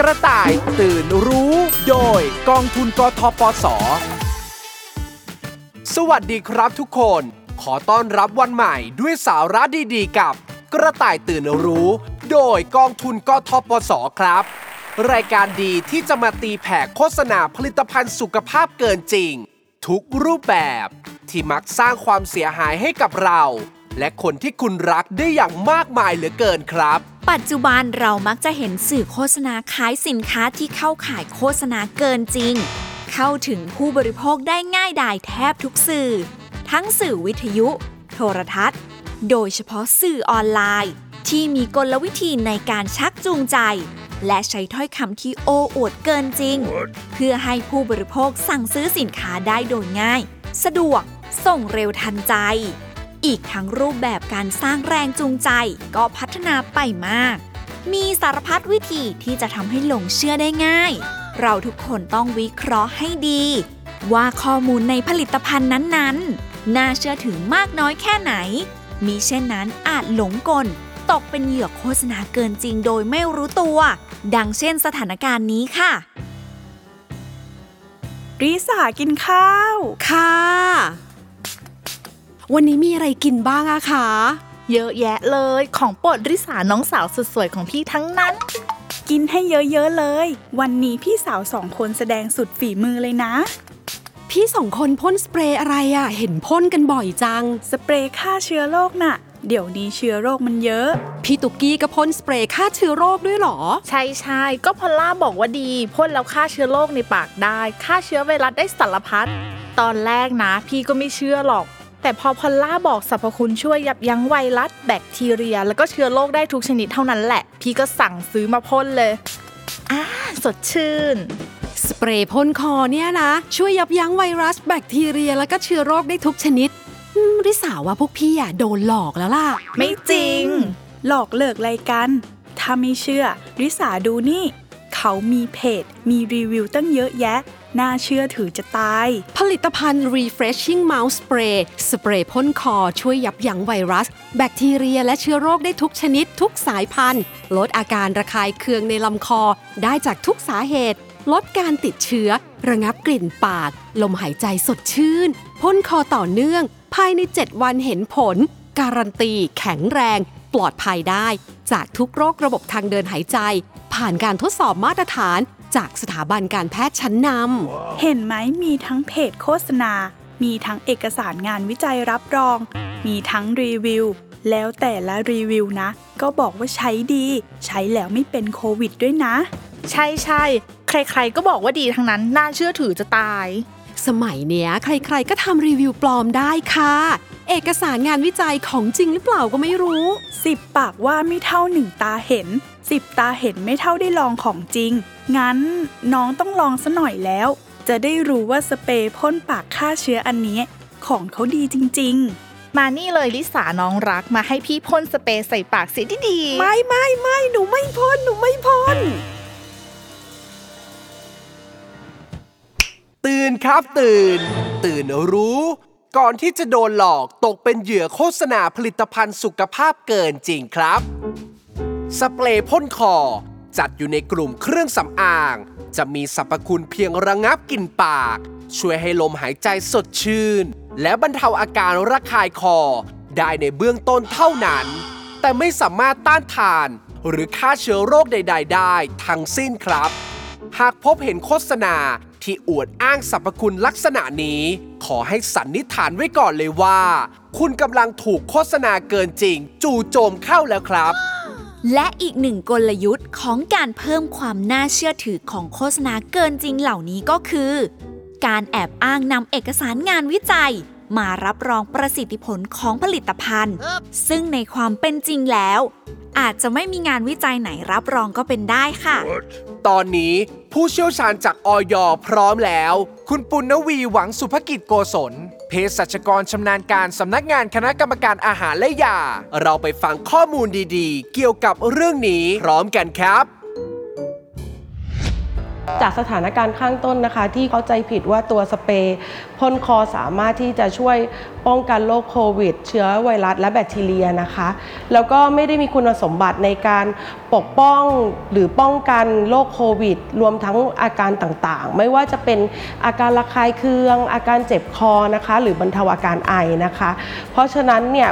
กระต่ายตื่นรู้ โดยกองทุนกทปส สวัสดีครับทุกคน ขอต้อนรับวันใหม่ด้วยสาระดีๆ กับ กระต่ายตื่นรู้ โดยกองทุนกทปสครับ รายการดีที่จะมาตีแผ่โฆษณาผลิตภัณฑ์สุขภาพเกินจริง ทุกรูปแบบ ที่มักสร้างความเสียหายให้กับเรา และคนที่คุณรักได้อย่างมากมายเหลือเกินครับปัจจุบันเรามักจะเห็นสื่อโฆษณาขายสินค้าที่เข้าขายโฆษณาเกินจริง เข้าถึงผู้บริโภคได้ง่ายดายแทบทุกสื่อ ทั้งสื่อวิทยุ โทรทัศน์ โดยเฉพาะสื่อออนไลน์ ที่มีกลวิธีในการชักจูงใจ และใช้ถ้อยคำที่โอ้อวดเกินจริง เพื่อให้ผู้บริโภคสั่งซื้อสินค้าได้โดยง่าย สะดวก ส่งเร็วทันใจ อีกทั้งรูปแบบการสร้างแรงจูงใจ ก็พัฒนาไปมาก มีสารพัดวิธีที่จะทำให้หลงเชื่อได้ง่าย เราทุกคนต้องวิเคราะห์ให้ดี ว่าข้อมูลในผลิตภัณฑ์นั้นๆ น่าเชื่อถือมากน้อยแค่ไหน มีเช่นนั้นอาจหลงกล ตกเป็นเหยื่อโฆษณาเกินจริงโดยไม่รู้ตัว ดังเช่นสถานการณ์นี้ค่ะริสากินข้าว ค่ะ วันนี้มีอะไรกินบ้างอะคะ เยอะแยะเลยของโปรดริสาน้องสาวสุดสวยของพี่ทั้งนั้น กินให้เยอะๆเลย วันนี้พี่สาวสองคนแสดงสุดฝีมือเลยนะ พี่สองคนพ่นสเปรย์อะไรอะเห็นพ่นกันบ่อยจัง สเปรย์ฆ่าเชื้อโรคน่ะ เดี๋ยวนี้เชื้อโรคมันเยอะ พี่ตุกกี้ก็พ่นสเปรย์ฆ่าเชื้อโรคด้วยเหรอ ใช่ใช่ก็พอลล่าบอกว่าดีพ่นแล้วฆ่าเชื้อโรคในปากได้ฆ่าเชื้อไวรัสได้สารพัดตอนแรกนะ พี่ก็ไม่เชื่อหรอก แต่พอพอลล่าบอกสรรพคุณช่วยยับยั้งไวรัสแบคทีเรีย แล้วก็เชื้อโรคได้ทุกชนิดเท่านั้นแหละ พี่ก็สั่งซื้อมาพ่นเลยอ่าสดชื่น สเปรย์พ่นคอเนี่ยนะ ช่วยยับยั้งไวรัสแบคทีเรีย แล้วก็เชื้อโรคได้ทุกชนิดอืมริสาว่าพวกพี่อะโดนหลอกแล้วล่ะ ไม่จริง หลอกเลิกอะไรกัน ถ้าไม่เชื่อ ริสาดูนี่ เขามีเพจ มีรีวิวตั้งเยอะแยะ น่าเชื่อถือจะตาย ผลิตภัณฑ์ Refreshing Mouth Spray สเปรย์พ่นคอช่วยยับยั้งไวรัส แบคทีเรียและเชื้อโรคได้ทุกชนิดทุกสายพันธุ์ ลดอาการระคายเคืองในลำคอได้จากทุกสาเหตุ ลดการติดเชื้อ ระงับกลิ่นปาก ลมหายใจสดชื่น พ่นคอต่อเนื่อง ภายใน 7 วันเห็นผล การันตี แข็งแรง ปลอดภัยได้ จากทุกโรคระบบทางเดินหายใจ ผ่านการทดสอบมาตรฐาน จากสถาบันการแพทย์ชั้นนำ เห็นไหมมีทั้งเพจโฆษณา มีทั้งเอกสารงานวิจัยรับรอง มีทั้งรีวิว แล้วแต่ละรีวิวนะ ก็บอกว่าใช้ดี ใช้แล้วไม่เป็นโควิดด้วยนะ ใช่ใช่ใครๆ ก็บอกว่าดีทั้งนั้น น่าเชื่อถือจะตาย สมัยเนี้ย ใครๆ ก็ทำรีวิวปลอมได้ค่ะ เอกสารงานวิจัยของจริงหรือเปล่าก็ไม่รู้ สิบปากว่าไม่เท่าหนึ่งตาเห็น สิบตาเห็นไม่เท่าได้ลองของจริง งั้นน้องต้องลองซะหน่อยแล้ว จะได้รู้ว่าสเปรย์พ่นปากฆ่าเชื้ออันนี้ ของเขาดีจริงมานี่เลยลิสาน้องรักมาให้พี่พ่นสเปรย์ใส่ปากเสียดีไม่ไม่ไม่หนูไม่พ่นหนูไม่พ่นตื่นครับตื่น ตื่นรู้ ก่อนที่จะโดนหลอกตกเป็นเหยื่อโฆษณาผลิตภัณฑ์สุขภาพเกินจริงครับ สเปรย์พ่นคอ จัดอยู่ในกลุ่มเครื่องสำอาง จะมีสรรพคุณเพียงระงับกลิ่นปาก ช่วยให้ลมหายใจสดชื่น และบรรเทาอาการระคายคอ ได้ในเบื้องต้นเท่านั้น แต่ไม่สามารถต้านทาน หรือฆ่าเชื้อโรคใด ๆ ได้ทั้งสิ้นครับ หากพบเห็นโฆษณา ที่อวดอ้างสรรพคุณลักษณะนี้ ขอให้สันนิษฐานไว้ก่อนเลยว่า คุณกำลังถูกโฆษณาเกินจริง จู่โจมเข้าแล้วครับ และอีกหนึ่งกลยุทธ์ของการเพิ่มความน่าเชื่อถือของโฆษณาเกินจริงเหล่านี้ก็คือ การแอบอ้างนำเอกสารงานวิจัย มารับรองประสิทธิผลของผลิตภัณฑ์ ซึ่งในความเป็นจริงแล้ว อาจจะไม่มีงานวิจัยไหนรับรองก็เป็นได้ค่ะ ตอนนี้ผู้เชี่ยวชาญจากออยพร้อมแล้ว คุณปุณณวีหวังสุภกิจโกศลเภสัชกรชำนาญการสำนักงานคณะกรรมการอาหารและยา เราไปฟังข้อมูลดีๆ เกี่ยวกับเรื่องนี้พร้อมกันครับ จากสถานการณ์ข้างต้นนะคะ ที่เข้าใจผิดว่าตัวสเปรย์พ่นคอสามารถที่จะช่วยป้องกันโรคโควิด เชื้อไวรัสและแบคทีเรียนะคะ แล้วก็ไม่ได้มีคุณสมบัติในการปกป้องหรือป้องกันโรคโควิด รวมทั้งอาการต่างๆ ไม่ว่าจะเป็นอาการระคายเคือง อาการเจ็บคอนะคะ หรือบรรเทาอาการไอนะคะ เพราะฉะนั้นเนี่ย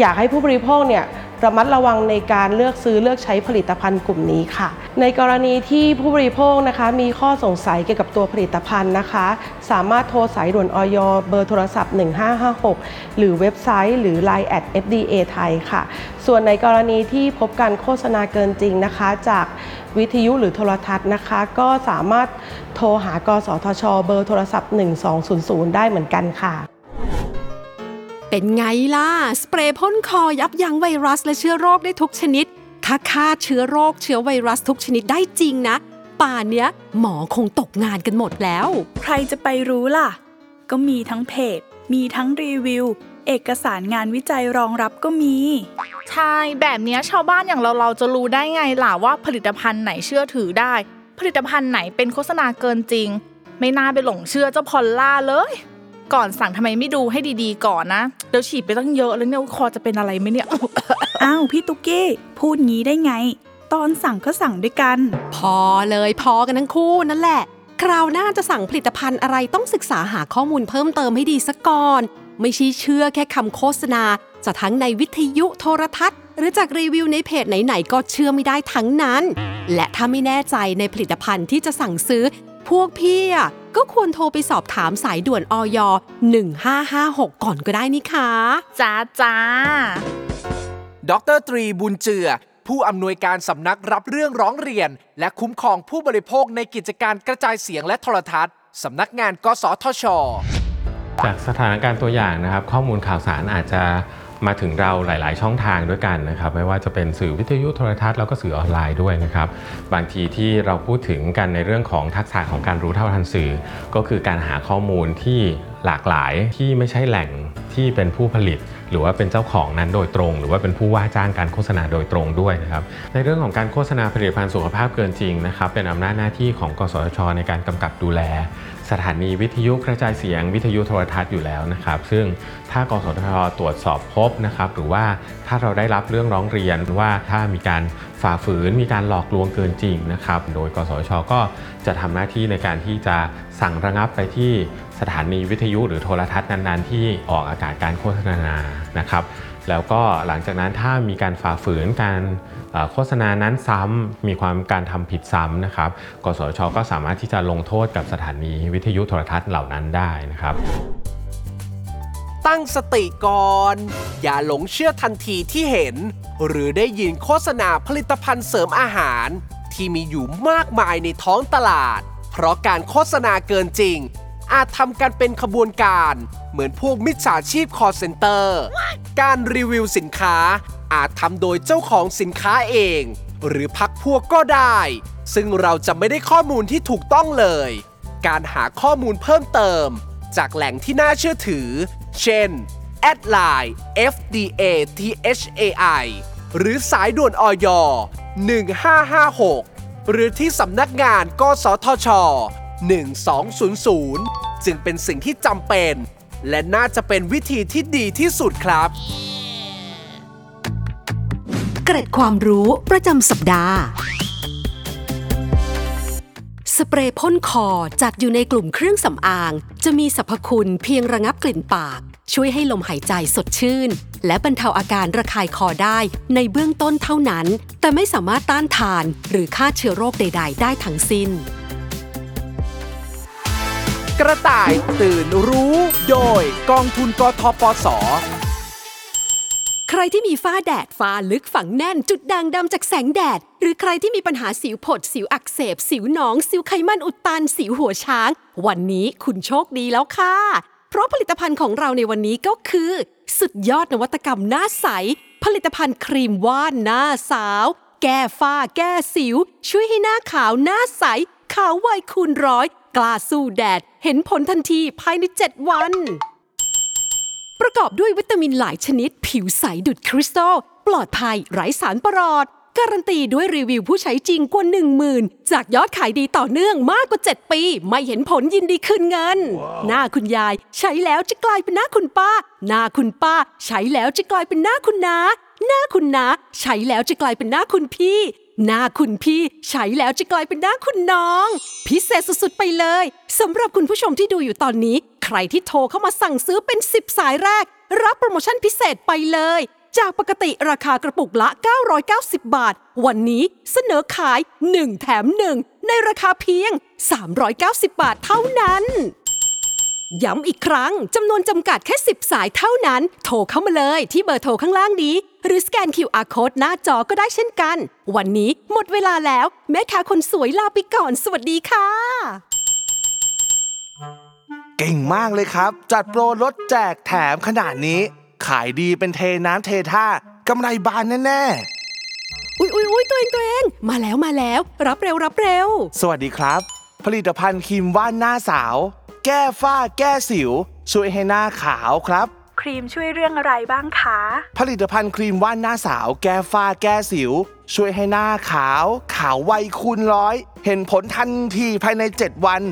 อยากให้ผู้บริโภคเนี่ย ระมัดระวังในการเลือกซื้อเลือกใช้ผลิตภัณฑ์กลุ่มนี้ค่ะ ในกรณีที่ผู้บริโภคนะคะ มีข้อสงสัยเกี่ยวกับตัวผลิตภัณฑ์นะคะ สามารถโทรสายด่วนออยเบอร์โทรศัพท์ 1556 หรือเว็บไซต์ หรือ Line at FDA ไทยค่ะ ส่วนในกรณีที่พบการโฆษณาเกินจริงนะคะ จากวิทยุหรือโทรทัศน์นะคะ ก็สามารถโทรหากสทช เบอร์โทรศัพท์ 1200 ได้เหมือนกันค่ะ เป็นไงล่ะ สเปรย์พ่นคอยับยั้งไวรัสและเชื้อโรคได้ทุกชนิด ถ้าฆ่าเชื้อโรคเชื้อไวรัสทุกชนิดได้จริงนะ ป่านเนี้ย หมอคงตกงานกันหมดแล้ว ใครจะไปรู้ล่ะ ก็มีทั้งเพจ มีทั้งรีวิว เอกสารงานวิจัยรองรับก็มี ใช่ แบบเนี้ยชาวบ้านอย่างเราเราจะรู้ได้ไงล่ะว่าผลิตภัณฑ์ไหนเชื่อถือได้ ผลิตภัณฑ์ไหนเป็นโฆษณาเกินจริง ไม่น่าไปหลงเชื่อเจ้าพอลล่าเลย ก่อนสั่งทำไมไม่ดูให้ดีๆก่อนนะเดี๋ยวฉีดไปตั้งเยอะแล้วเนี่ยคอจะเป็นอะไรไหมเนี่ยอ้าวพี่ตุ๊กกี้พูดงี้ได้ไง ตอนสั่งก็สั่งด้วยกัน พอเลยพอกันทั้งคู่นั่นแหละ คราวหน้าจะสั่งผลิตภัณฑ์อะไรต้องศึกษาหาข้อมูลเพิ่มเติมให้ดีซะก่อน ไม่ใช่เชื่อแค่คำโฆษณาจะทั้งในวิทยุโทรทัศน์ หรือจากรีวิวในเพจไหนๆก็เชื่อไม่ได้ทั้งนั้น และถ้าไม่แน่ใจในผลิตภัณฑ์ที่จะสั่งซื้อ พวกพี่อะก็ควรโทรไปสอบถามสายด่วนออย 1556 ก่อนก็ได้นี่คะจ้าจ้าดรตรีบุญเจือ ผู้อำนวยการสำนักรับเรื่องร้องเรียน และคุ้มครองผู้บริโภคในกิจการกระจายเสียงและโทรทัศน์สำนักงานกสทช จากสถานการณ์ตัวอย่างนะครับ ข้อมูลข่าวสารอาจจะ มาถึงเราหลาย ๆ ช่องทางด้วยกันนะครับ ไม่ว่าจะเป็นสื่อวิทยุโทรทัศน์แล้วก็สื่อออนไลน์ด้วยนะครับ บางทีที่เราพูดถึงกันในเรื่องของทักษะของการรู้เท่าทันสื่อ ก็คือการหาข้อมูลที่หลากหลายที่ไม่ใช่แหล่งที่เป็นผู้ผลิต หรือว่าเป็นเจ้าของนั้นโดยตรง หรือว่าเป็นผู้ว่าจ้างการโฆษณาโดยตรงด้วยนะครับในเรื่องของการโฆษณาผลิตภัณฑ์สุขภาพเกินจริงนะครับเป็นอำนาจหน้าที่ของกสทช ในการกำกับดูแล สถานีวิทยุกระจายเสียงวิทยุโทรทัศน์อยู่แล้วนะครับ ซึ่งถ้ากสทช ตรวจสอบพบนะครับ หรือว่าถ้าเราได้รับเรื่องร้องเรียนว่าถ้ามีการฝ่าฝืนมีการหลอกลวงเกินจริงนะครับ โดยกสทชก็จะทำหน้าที่ในการที่จะสั่งระงับไปที่ สถานีวิทยุหรือโทรทัศน์นั้นๆ ที่ออกอากาศการโฆษณานะครับ แล้วก็หลังจากนั้นถ้ามีการฝ่าฝืนการโฆษณานั้นซ้ำมีความการทำผิดซ้ำนะครับ กสชก็สามารถที่จะลงโทษกับสถานีวิทยุโทรทัศน์เหล่านั้นได้นะครับ ตั้งสติก่อน อย่าหลงเชื่อทันทีที่เห็น หรือได้ยินโฆษณาผลิตภัณฑ์เสริมอาหาร ที่มีอยู่มากมายในท้องตลาด เพราะการโฆษณาเกินจริง อาจทำกันเป็นขบวนการ เหมือนพวกมิจฉาชีพคอลเซ็นเตอร์ การรีวิวสินค้าอาจทำโดยเจ้าของสินค้าเอง หรือพรรคพวกก็ได้ ซึ่งเราจะไม่ได้ข้อมูลที่ถูกต้องเลย การหาข้อมูลเพิ่มเติม จากแหล่งที่น่าเชื่อถือ เช่น แอดไลน์ FDA THAI หรือสายด่วนออย1556 หรือที่สำนักงาน กสทช 1200 จึงเป็นสิ่งที่จำเป็น และน่าจะเป็นวิธีที่ดีที่สุดครับ เกร็ดความรู้ประจำสัปดาห์ สเปรย์พ่นคอจัดอยู่ในกลุ่มเครื่องสำอาง จะมีสรรพคุณเพียงระงับกลิ่นปาก ช่วยให้ลมหายใจสดชื่น และบรรเทาอาการระคายคอได้ในเบื้องต้นเท่านั้น แต่ไม่สามารถต้านทานหรือฆ่าเชื้อโรคใด ๆ ได้ทั้งสิ้น กระต่ายตื่นรู้ โดยกองทุนกทปส ใครที่มีฝ้าแดดฝ้าลึกฝังแน่น จุดด่างดำจากแสงแดด หรือใครที่มีปัญหาสิวผด สิวอักเสบ สิวหนอง สิวไขมันอุดตัน สิวหัวช้าง วันนี้คุณโชคดีแล้วค่ะ เพราะผลิตภัณฑ์ของเราในวันนี้ก็คือ สุดยอดนวัตกรรมหน้าใส ผลิตภัณฑ์ครีมว่านหน้าสาว แก้ฝ้า แก้สิว ช่วยให้หน้าขาวหน้าใส ขาวไวคูณร้อย กล้าสู้แดด เห็นผลทันทีภายใน 7 วัน ประกอบด้วยวิตามินหลายชนิด ผิวใสดุดคริสตัล ปลอดภัยไร้สารประหลอด การันตีด้วยรีวิวผู้ใช้จริงกว่า1 0,000 จากยอดขายดีต่อเนื่องมากกว่า 7 ปี ไม่เห็นผลยินดีคืนเงิน หน้าคุณยายใช้แล้วจะกลายเป็นหน้าคุณป้า หน้าคุณป้า ใช้แล้วจะกลายเป็นหน้าคุณน้าหน้าคุณน้าใช้แล้วจะกลายเป็นหน้าคุณพี่ หน้าคุณพี่ใช้แล้วจะกลายเป็นหน้าคุณน้อง พิเศษสุดๆไปเลยสำหรับคุณผู้ชมที่ดูอยู่ตอนนี้ ใครที่โทรเข้ามาสั่งซื้อเป็น 10 สายแรก รับโปรโมชั่นพิเศษไปเลย จากปกติราคากระปุกละ 990 บาท วันนี้เสนอขาย 1 แถม 1 ในราคาเพียง 390 บาทเท่านั้น ย้ำอีกครั้งจำนวนจำกัดแค่ 10 สายเท่านั้น โทรเข้ามาเลยที่เบอร์โทรข้างล่างนี้ หรือสแกน QR Code หน้าจอก็ได้เช่นกัน วันนี้หมดเวลาแล้ว แม่ค้าคนสวยลาไปก่อน สวัสดีค่ะ เก่งมากเลยครับ จัดโปรลดแจกแถมขนาดนี้ ขายดีเป็นเทน้ำเทท่ากำไรบานแน่อุ๊ยอุ๊ยอุ๊ยตัวเองตัวเองมาแล้วมาแล้ว รับเร็วรับเร็วๆสวัสดีครับ ผลิตภัณฑ์ครีมว่านหน้าสาว แก้ฝ้าแก้สิว ช่วยให้หน้าขาวครับ ครีมช่วยเรื่องอะไรบ้างคะ ผลิตภัณฑ์ครีมว่านหน้าสาวแก้ฝ้าแก้สิว ช่วยให้หน้าขาว ขาวไวคูณร้อย เห็นผลทันทีภายใน 7 วัน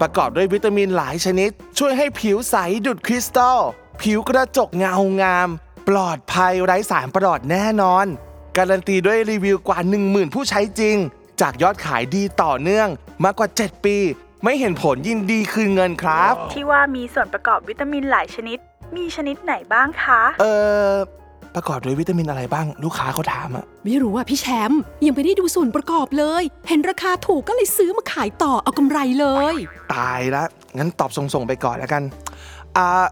ประกอบด้วยวิตามินหลายชนิด ช่วยให้ผิวใสดุดคริสตัล ผิวกระจกเงางาม ปลอดภัยไร้สารประหลอดแน่นอน การันตีด้วยรีวิวกว่า 10,000 ผู้ใช้จริง จากยอดขายดีต่อเนื่องมากกว่า 7 ปี ไม่เห็นผลยินดีคืนเงินครับ ที่ว่ามีส่วนประกอบวิตามินหลายชนิด มีชนิดไหนบ้างคะ เออประกอบด้วยวิตามินอะไรบ้าง ลูกค้าเขาถามอะไม่รู้อะพี่แชมป์ยังไม่ได้ดูส่วนประกอบเลย เห็นราคาถูกก็เลยซื้อมาขายต่อเอากำไรเลย ตายละ งั้นตอบส่งๆไปก่อนแล้วกัน อ่า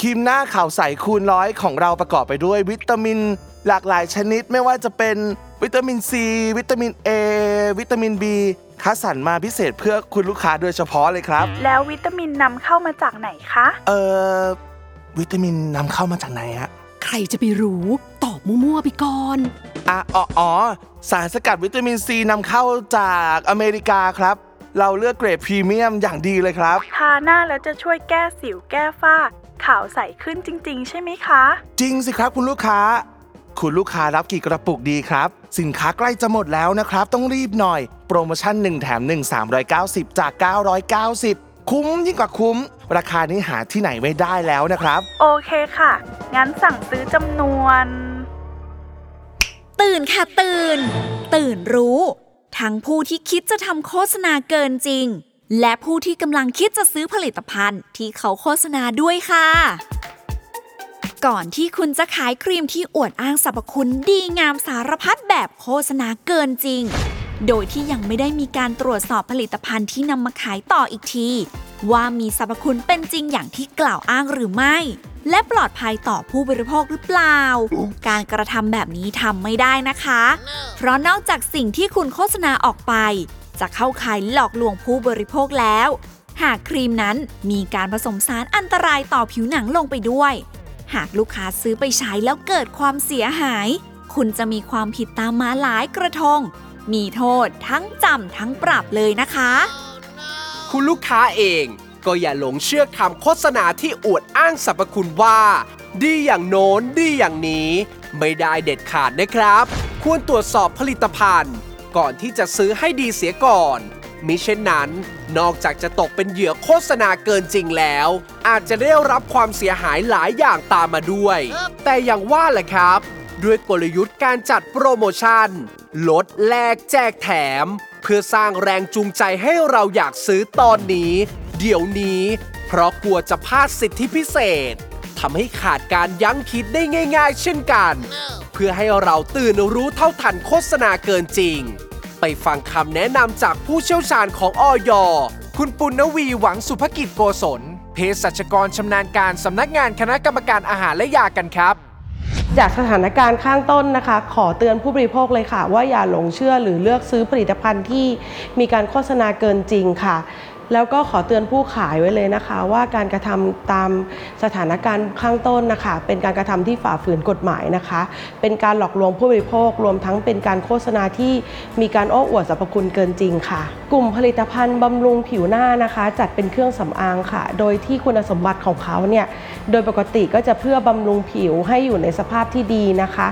ครีมหน้าขาวใสคูณร้อยของเราประกอบไปด้วยวิตามิน หลากหลายชนิดไม่ว่าจะเป็น วิตามินซี วิตามิน A วิตามิน B คัดสรรมาพิเศษเพื่อคุณลูกค้าโดยเฉพาะเลยครับ แล้ววิตามินนำเข้ามาจากไหนคะ เอ่อ วิตามินนำเข้ามาจากไหนฮะ ใครจะไปรู้ ตอบมั่วๆไปก่อน อะอ๋ออ๋อสารสกัดวิตามินซีนำเข้าจากอเมริกาครับ เราเลือกเกรดพรีเมียมอย่างดีเลยครับ ทาหน้าแล้วจะช่วยแก้สิวแก้ฝ้า ขาวใสขึ้นจริง ๆ ใช่ไหมคะ จริงสิครับคุณลูกค้า คุณลูกค้ารับกี่กระปุกดีครับ สินค้าใกล้จะหมดแล้วนะครับ ต้องรีบหน่อย โปรโมชั่น 1 แถม 1 390 จาก 990 คุ้มยิ่งกว่าคุ้ม ราคานี้หาที่ไหนไม่ได้แล้วนะครับ โอเคค่ะ งั้นสั่งซื้อจำนวน ตื่นค่ะตื่น ตื่นรู้ ทั้งผู้ที่คิดจะทำโฆษณาเกินจริง และผู้ที่กำลังคิดจะซื้อผลิตภัณฑ์ที่เขาโฆษณาด้วยค่ะ ก่อนที่คุณจะขายครีมที่อวดอ้างสรรพคุณดีงามสารพัดแบบโฆษณาเกินจริง โดยที่ยังไม่ได้มีการตรวจสอบผลิตภัณฑ์ที่นำมาขายต่ออีกที ว่ามีสรรพคุณเป็นจริงอย่างที่กล่าวอ้างหรือไม่ และปลอดภัยต่อผู้บริโภคหรือเปล่า การกระทำแบบนี้ทำไม่ได้นะคะ เพราะนอกจากสิ่งที่คุณโฆษณาออกไป จะเข้าข่ายหลอกลวงผู้บริโภคแล้ว หากครีมนั้นมีการผสมสารอันตรายต่อผิวหนังลงไปด้วย หากลูกค้าซื้อไปใช้แล้วเกิดความเสียหาย คุณจะมีความผิดตามมาหลายกระทง มีโทษทั้งจำทั้งปรับเลยนะคะ คุณลูกค้าเองก็อย่าหลงเชื่อคำโฆษณาที่อวดอ้างสรรพคุณว่า ดีอย่างโน้นดีอย่างนี้ ไม่ได้เด็ดขาดนะครับ ควรตรวจสอบผลิตภัณฑ์ ก่อนที่จะซื้อให้ดีเสียก่อน มิเช่นนั้น นอกจากจะตกเป็นเหยื่อโฆษณาเกินจริงแล้ว อาจจะได้รับความเสียหายหลายอย่างตามมาด้วย แต่อย่างว่าแหละครับ ด้วยกลยุทธ์การจัดโปรโมชั่น ลดแลกแจกแถม เพื่อสร้างแรงจูงใจให้เราอยากซื้อตอนนี้ เดี๋ยวนี้ เพราะกลัวจะพลาดสิทธิพิเศษทำให้ขาดการยั้งคิดได้ง่าย ๆ เช่นกัน เพื่อให้เราตื่นรู้เท่าทันโฆษณาเกินจริง ไปฟังคำแนะนำจากผู้เชี่ยวชาญของออยคุณปุณณวีหวังสุภกิจโกศลเภสัชกรชำนาญการสำนักงานคณะกรรมการอาหารและยากันครับ จากสถานการณ์ข้างต้นนะคะ ขอเตือนผู้บริโภคเลยค่ะ ว่าอย่าหลงเชื่อหรือเลือกซื้อผลิตภัณฑ์ที่มีการโฆษณาเกินจริงค่ะ แล้วก็ขอเตือนผู้ขายไว้เลยนะคะ ว่าการกระทำตามสถานการณ์ข้างต้นนะคะ เป็นการกระทำที่ฝ่าฝืนกฎหมายนะคะ เป็นการหลอกลวงผู้บริโภค รวมทั้งเป็นการโฆษณาที่มีการโอ้อวดสรรพคุณเกินจริงค่ะ กลุ่มผลิตภัณฑ์บำรุงผิวหน้านะคะ จัดเป็นเครื่องสำอางค่ะ โดยที่คุณสมบัติของเขาเนี่ยโดยปกติก็จะเพื่อบำรุงผิวให้อยู่ในสภาพที่ดีนะคะ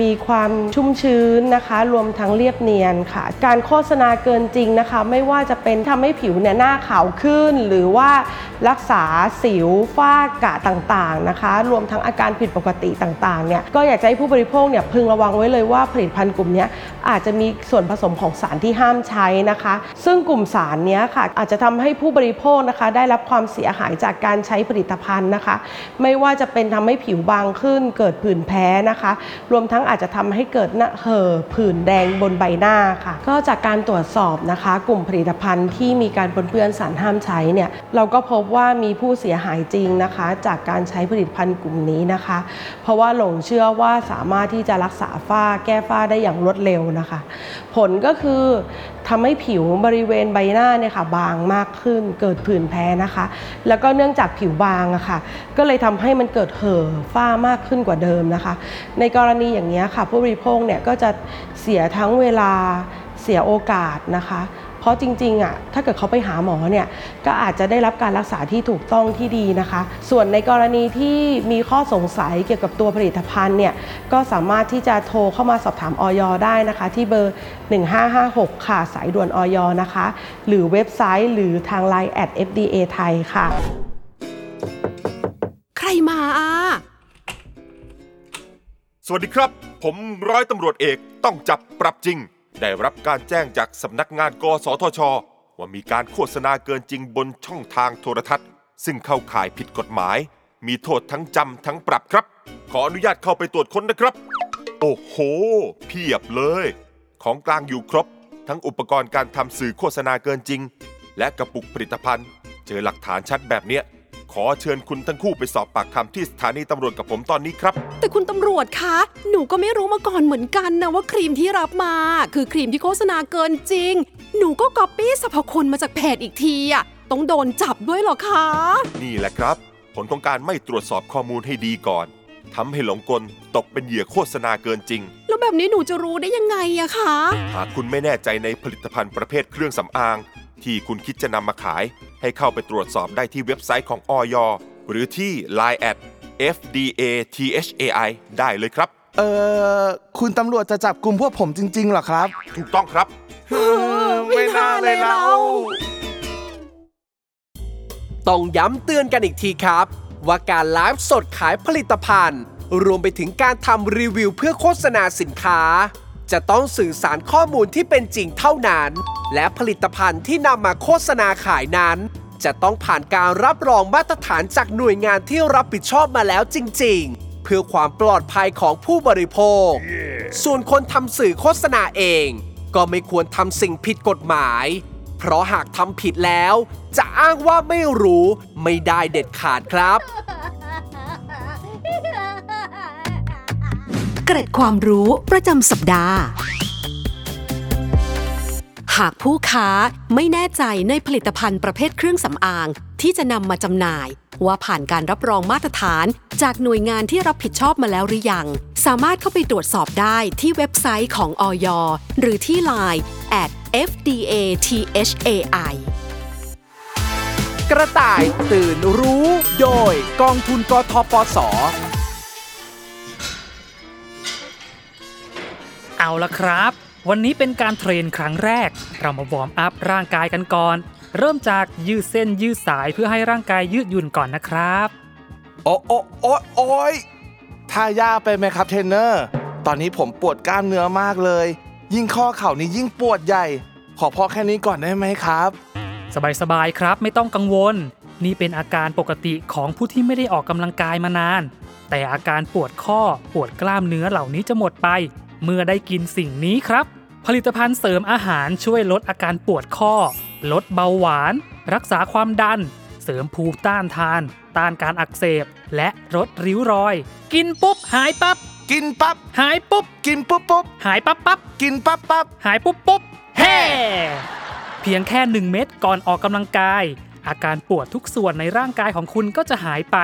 มีความชุ่มชื้นนะคะ รวมทั้งเรียบเนียนค่ะ การโฆษณาเกินจริงนะคะ ไม่ว่าจะเป็นทำให้ผิวเนี่ยหน้าขาวขึ้น หรือว่ารักษาสิวฝ้ากระต่างๆนะคะ รวมทั้งอาการผิดปกติต่างๆเนี่ยก็อยากจะให้ผู้บริโภคเนี่ยพึงระวังไว้เลยว่าผลิตภัณฑ์กลุ่มนี้อาจจะมีส่วนผสมของสารที่ห้ามใช้นะคะ ซึ่งกลุ่มสารนี้ค่ะอาจจะทำให้ผู้บริโภคนะคะ ได้รับความเสียหายจากการใช้ผลิตภัณฑ์นะคะ ไม่ว่าจะเป็นทำให้ผิวบางขึ้น เกิดผื่นแพ้นะคะ รวมทั้งอาจจะทำให้เกิดน้าเห่อผื่นแดงบนใบหน้าค่ะ ก็จากการตรวจสอบนะคะ กลุ่มผลิตภัณฑ์ที่มีการปนเปื้อนสารห้ามใช้เนี่ยเราก็พบว่ามีผู้เสียหายจริงนะคะ จากการใช้ผลิตภัณฑ์กลุ่มนี้นะคะ เพราะว่าหลงเชื่อว่าสามารถที่จะรักษาฝ้าแก้ฝ้าได้อย่างรวดเร็วนะคะ ผลก็คือทำให้ผิวบริเวณใบหน้าเนี่ยค่ะบางมากขึ้นเกิดผื่นแพ้นะคะ แล้วก็เนื่องจากผิวบางอะค่ะ ก็เลยทำให้มันเกิดเห่อฝ้ามากขึ้นกว่าเดิมนะคะ ในกรณีอย่างนี้ค่ะ ผู้บริโภคเนี่ยก็จะเสียทั้งเวลาเสียโอกาสนะคะ เพราะจริงๆอะถ้าเกิดเขาไปหาหมอเนี่ยก็อาจจะได้รับการรักษาที่ถูกต้องที่ดีนะคะ ส่วนในกรณีที่มีข้อสงสัยเกี่ยวกับตัวผลิตภัณฑ์เนี่ยก็สามารถที่จะโทรเข้ามาสอบถามออยได้นะคะ ที่เบอร์ 1556 ค่ะสายด่วนออยนะคะ หรือเว็บไซต์หรือทาง Line at FDA ไทยค่ะ ใครมาอะสวัสดีครับ ผมร้อยตำรวจเอกต้องจับปรับจริง ได้รับการแจ้งจากสำนักงานกสทช ว่ามีการโฆษณาเกินจริงบนช่องทางโทรทัศน์ ซึ่งเข้าข่ายผิดกฎหมาย มีโทษทั้งจำทั้งปรับครับ ขออนุญาตเข้าไปตรวจค้นนะครับ โอ้โห เพียบเลย ของกลางอยู่ครบ ทั้งอุปกรณ์การทำสื่อโฆษณาเกินจริง และกระปุกผลิตภัณฑ์ เจอหลักฐานชัดแบบเนี้ย ขอเชิญคุณทั้งคู่ไปสอบปากคำที่สถานีตำรวจกับผมตอนนี้ครับ แต่คุณตำรวจคะ หนูก็ไม่รู้มาก่อนเหมือนกันนะว่าครีมที่รับมา คือครีมที่โฆษณาเกินจริง หนูก็ก๊อปปี้สรรพคุณมาจากเพจอีกทีอะต้องโดนจับด้วยเหรอคะ นี่แหละครับ ผลของการไม่ตรวจสอบข้อมูลให้ดีก่อนทำให้หลงกลตกเป็นเหยื่อโฆษณาเกินจริง แล้วแบบนี้หนูจะรู้ได้ยังไงอะคะ หากคุณไม่แน่ใจในผลิตภัณฑ์ประเภทเครื่องสำอาง ที่คุณคิดจะนำมาขาย ให้เข้าไปตรวจสอบได้ที่เว็บไซต์ของออย หรือที่ Line at FDA THAI ได้เลยครับ เออคุณตำรวจจะจับกลุ่มพวกผมจริงๆเหรอครับ ถูกต้องครับ ไม่น่าเลยเรา ต้องย้ำเตือนกันอีกทีครับ ว่าการไลฟ์สดขายผลิตภัณฑ์ รวมไปถึงการทำรีวิวเพื่อโฆษณาสินค้า จะต้องสื่อสารข้อมูลที่เป็นจริงเท่านั้น และผลิตภัณฑ์ที่นำมาโฆษณาขายนั้น จะต้องผ่านการรับรองมาตรฐานจากหน่วยงานที่รับผิดชอบมาแล้วจริง ๆ เพื่อความปลอดภัยของผู้บริโภค ส่วนคนทำสื่อโฆษณาเอง ก็ไม่ควรทำสิ่งผิดกฎหมาย เพราะหากทำผิดแล้ว จะอ้างว่าไม่รู้ไม่ได้เด็ดขาดครับ เกร็ดความรู้ประจำสัปดาห์ หากผู้ค้าไม่แน่ใจในผลิตภัณฑ์ประเภทเครื่องสำอาง ที่จะนำมาจำหน่าย ว่าผ่านการรับรองมาตรฐาน จากหน่วยงานที่รับผิดชอบมาแล้วหรือยัง สามารถเข้าไปตรวจสอบได้ที่เว็บไซต์ของออยหรือที่ Line at FDA THAI กระต่ายตื่นรู้ โดยกองทุนกทปส เอาละครับ วันนี้เป็นการเทรนครั้งแรก เรามาวอร์มอัพร่างกายกันก่อน เริ่มจากยืดเส้นยืดสายเพื่อให้ร่างกายยืดหยุ่นก่อนนะครับ โอ้โอ้โอ้โอ้ยท่ายากไปไหมครับเทรนเนอร์ ตอนนี้ผมปวดกล้ามเนื้อมากเลย ยิ่งข้อเข่านี่ยิ่งปวดใหญ่ ขอพอแค่นี้ก่อนได้ไหมครับ สบายๆครับไม่ต้องกังวล นี่เป็นอาการปกติของผู้ที่ไม่ได้ออกกำลังกายมานาน แต่อาการปวดข้อปวดกล้ามเนื้อเหล่านี้จะหมดไป เมื่อได้กินสิ่งนี้ครับ ผลิตภัณฑ์เสริมอาหารช่วยลดอาการปวดข้อ ลดเบาหวาน รักษาความดัน เสริมภูมิต้านทาน ต้านการอักเสบ และลดริ้วรอย กินปุ๊บหายปั๊บกินปั๊บหายปุ๊บ กินปุ๊บปุ๊บหายปั๊บปั๊บกินปั๊บปั๊บหายปุ๊บปุ๊บเฮ้เพียงแค่ 1 เม็ดก่อนออกกำลังกาย อาการปวดทุกส่วนในร่างกายของคุณก็จะหายไป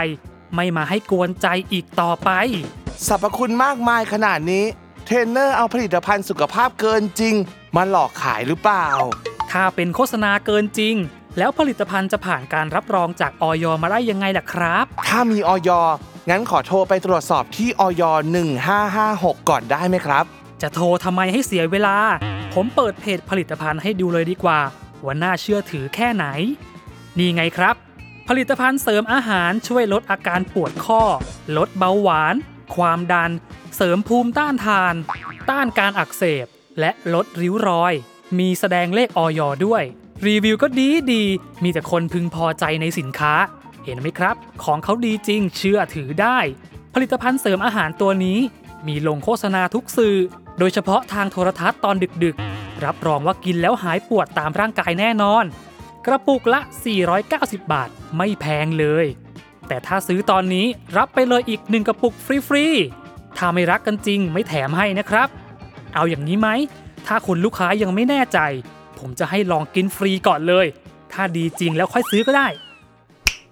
ไม่มาให้กวนใจอีกต่อไปสรรพคุณมากมายขนาดนี้ เทรนเนอร์เอาผลิตภัณฑ์สุขภาพเกินจริง มาหลอกขายหรือเปล่า ถ้าเป็นโฆษณาเกินจริง แล้วผลิตภัณฑ์จะผ่านการรับรองจากออยมาได้ยังไงล่ะครับ ถ้ามีออยงั้นขอโทรไปตรวจสอบที่ออย1556 ก่อนได้ไหมครับ จะโทรทำไมให้เสียเวลา ผมเปิดเพจผลิตภัณฑ์ให้ดูเลยดีกว่า ว่าน่าเชื่อถือแค่ไหน นี่ไงครับ ผลิตภัณฑ์เสริมอาหารช่วยลดอาการปวดข้อ ลดเบาหวาน ความดัน เสริมภูมิต้านทาน ต้านการอักเสบ และลดริ้วรอย มีแสดงเลขออยด้วย รีวิวก็ดีดี มีแต่คนพึงพอใจในสินค้า เห็นไหมครับ ของเขาดีจริงเชื่อถือได้ ผลิตภัณฑ์เสริมอาหารตัวนี้ มีลงโฆษณาทุกสื่อ โดยเฉพาะทางโทรทัศน์ตอนดึกๆ รับรองว่ากินแล้วหายปวดตามร่างกายแน่นอน กระปุกละ 490 บาท ไม่แพงเลย แต่ถ้าซื้อตอนนี้รับไปเลยอีก1กระปุกฟรีๆ ถ้าไม่รักกันจริงไม่แถมให้นะครับ เอาอย่างนี้ไหม ถ้าคุณลูกค้ายังไม่แน่ใจ ผมจะให้ลองกินฟรีก่อนเลย ถ้าดีจริงแล้วค่อยซื้อก็ได้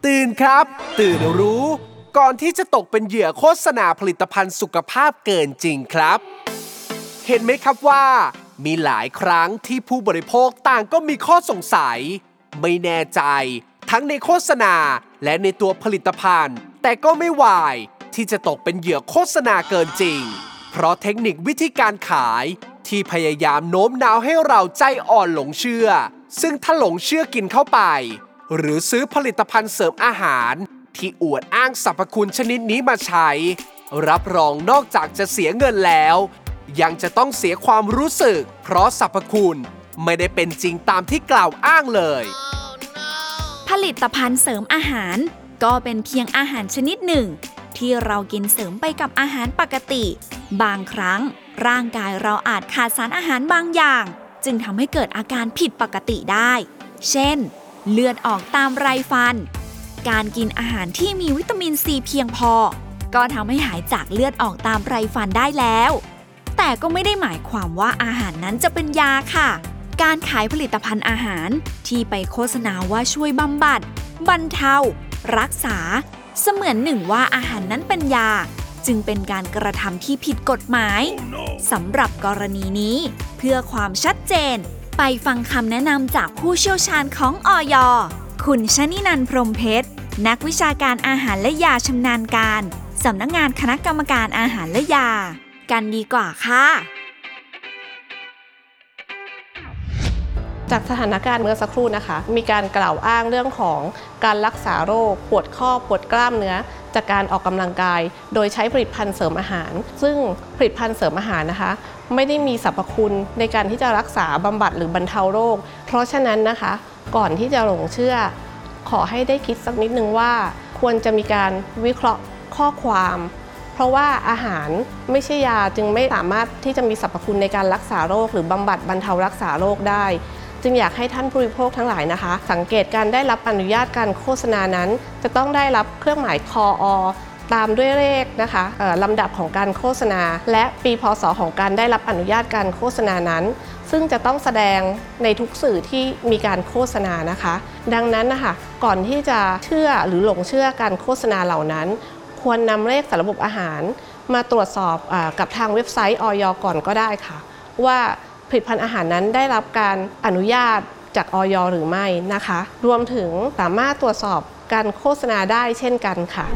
ตื่นครับ ตื่นรู้ ก่อนที่จะตกเป็นเหยื่อโฆษณาผลิตภัณฑ์สุขภาพเกินจริงครับ เห็นไหมครับว่ามีหลายครั้งที่ผู้บริโภคต่างก็มีข้อสงสัย ไม่แน่ใจ ทั้งในโฆษณาและในตัวผลิตภัณฑ์ แต่ก็ไม่วาย ที่จะตกเป็นเหยื่อโฆษณาเกินจริง เพราะเทคนิควิธีการขายที่พยายามโน้มน้าวให้เราใจอ่อนหลงเชื่อ ซึ่งถ้าหลงเชื่อกินเข้าไป หรือซื้อผลิตภัณฑ์เสริมอาหาร ที่อวดอ้างสรรพคุณชนิดนี้มาใช้ รับรองนอกจากจะเสียเงินแล้ว ยังจะต้องเสียความรู้สึก เพราะสรรพคุณไม่ได้เป็นจริงตามที่กล่าวอ้างเลย ผลิตภัณฑ์เสริมอาหาร ก็เป็นเพียงอาหารชนิดหนึ่ง ที่เรากินเสริมไปกับอาหารปกติ บางครั้ง ร่างกายเราอาจขาดสารอาหารบางอย่าง จึงทำให้เกิดอาการผิดปกติได้ เช่น เลือดออกตามไรฟัน การกินอาหารที่มีวิตามินซีเพียงพอ ก็ทำให้หายจากเลือดออกตามไรฟันได้แล้ว แต่ก็ไม่ได้หมายความว่าอาหารนั้นจะเป็นยาค่ะ การขายผลิตภัณฑ์อาหารที่ไปโฆษณาว่าช่วยบำบัด บรรเทา รักษา เสมือนหนึ่งว่าอาหารนั้นเป็นยา จึงเป็นการกระทำที่ผิดกฎหมายสำหรับกรณีนี้ เพื่อความชัดเจน ไปฟังคำแนะนำจากผู้เชี่ยวชาญของออยคุณชนินันท์พรหมเพชร นักวิชาการอาหารและยาชำนาญการสำนักงงานคณะกรรมการอาหารและยา กันดีกว่าค่ะ จากสถานการณ์เมื่อสักครู่นะคะ มีการกล่าวอ้างเรื่องของการรักษาโรค ปวดข้อปวดกล้ามเนื้อ จากการออกกำลังกาย โดยใช้ผลิตภัณฑ์เสริมอาหาร ซึ่งผลิตภัณฑ์เสริมอาหารนะคะ ไม่ได้มีสรรพคุณในการที่จะรักษาบำบัดหรือบรรเทาโรค เพราะฉะนั้นนะคะ ก่อนที่จะหลงเชื่อ ขอให้ได้คิดสักนิดนึงว่า ควรจะมีการวิเคราะห์ข้อความเพราะว่าอาหารไม่ใช่ยาจึงไม่สามารถที่จะมีสรรพคุณในการรักษาโรค หรือบำบัดบรรเทารักษาโรคได้ จึงอยากให้ท่านผู้บริโภคทั้งหลายนะคะ สังเกตการได้รับอนุญาตการโฆษณานั้น จะต้องได้รับเครื่องหมายคออตามด้วยเลขนะคะลำดับของการโฆษณา และปีพศของการได้รับอนุญาตการโฆษณานั้น ซึ่งจะต้องแสดงในทุกสื่อที่มีการโฆษณานะคะ ดังนั้นนะคะก่อนที่จะเชื่อหรือหลงเชื่อการโฆษณาเหล่านั้น ควรนำเลขสารระบบอาหาร มาตรวจสอบอกับทางเว็บไซต์ออยก่อนก็ได้ค่ะ ว่า ผลิตภัณฑ์อาหารนั้นได้รับการอนุญาตจากออยหรือไม่นะคะ รวมถึงสามารถตรวจสอบการโฆษณาได้เช่นกันค่ะ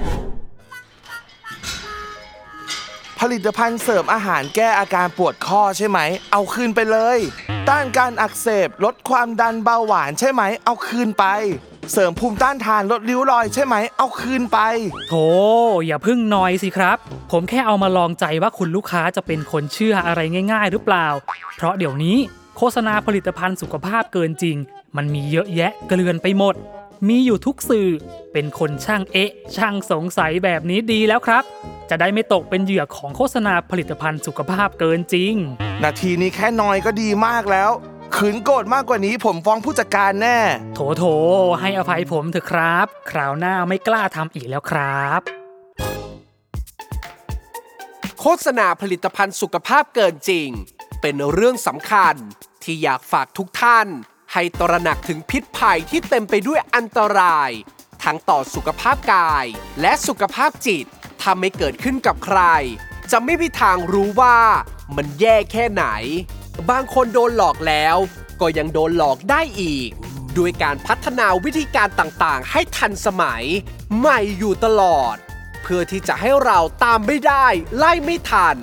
ผลิตภัณฑ์เสริมอาหารแก้อาการปวดข้อใช่ไหม เอาคืนไปเลย ต้านการอักเสบลดความดันเบาหวานใช่ไหม เอาคืนไป เสริมภูมิต้านทานลดริ้วรอยใช่ไหม เอาคืนไป โถอย่าพึ่งนอยสิครับ ผมแค่เอามาลองใจว่าคุณลูกค้าจะเป็นคนเชื่ออะไรง่าย ๆ หรือเปล่า เพราะเดี๋ยวนี้โฆษณาผลิตภัณฑ์สุขภาพเกินจริง มันมีเยอะแยะเกลือนไปหมด มีอยู่ทุกสื่อ เป็นคนช่างเอ๊ะ ช่างสงสัยแบบนี้ดีแล้วครับ จะได้ไม่ตกเป็นเหยื่อของโฆษณาผลิตภัณฑ์สุขภาพเกินจริง นาทีนี้แค่นอยก็ดีมากแล้ว ขืนโกรธมากกว่านี้ผมฟ้องผู้จัดการแน่ โถโถ ให้อภัยผมเถอะครับ คราวหน้าไม่กล้าทำอีกแล้วครับ โฆษณาผลิตภัณฑ์สุขภาพเกินจริง เป็นเรื่องสำคัญที่อยากฝากทุกท่าน ให้ตระหนักถึงพิษภัยที่เต็มไปด้วยอันตราย ทั้งต่อสุขภาพกาย และสุขภาพจิตถ้าไม่เกิดขึ้นกับใคร จะไม่มีทางรู้ว่ามันแย่แค่ไหน บางคนโดนหลอกแล้ว ก็ยังโดนหลอกได้อีก ด้วยการพัฒนาวิธีการต่างๆ ให้ทันสมัย ใหม่อยู่ตลอด เพื่อที่จะให้เราตามไม่ได้ ไล่ไม่ทัน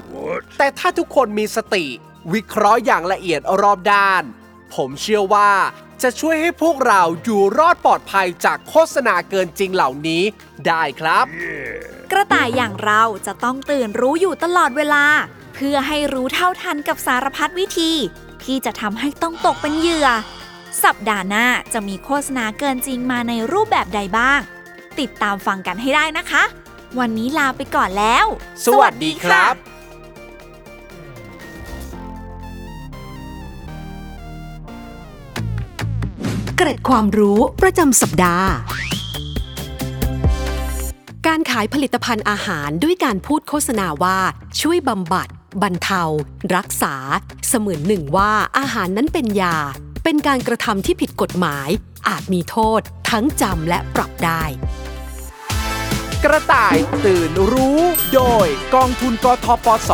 แต่ถ้าทุกคนมีสติ วิเคราะห์อย่างละเอียดรอบด้าน ผมเชื่อว่าจะช่วยให้พวกเราอยู่รอดปลอดภัยจากโฆษณาเกินจริงเหล่านี้ได้ครับ กระต่ายอย่างเราจะต้องตื่นรู้อยู่ตลอดเวลา เพื่อให้รู้เท่าทันกับสารพัดวิธี ที่จะทำให้ต้องตกเป็นเหยื่อ สัปดาห์หน้าจะมีโฆษณาเกินจริงมาในรูปแบบใดบ้าง ติดตามฟังกันให้ได้นะคะ วันนี้ลาไปก่อนแล้ว สวัสดีครับเกร็ดความรู้ประจำสัปดาห์ การขายผลิตภัณฑ์อาหารด้วยการพูดโฆษณาว่าช่วยบำบัด บรรเทา รักษา เสมือนหนึ่งว่าอาหารนั้นเป็นยา เป็นการกระทำที่ผิดกฎหมาย อาจมีโทษ ทั้งจำและปรับได้ กระต่ายตื่นรู้ โดยกองทุนกทปส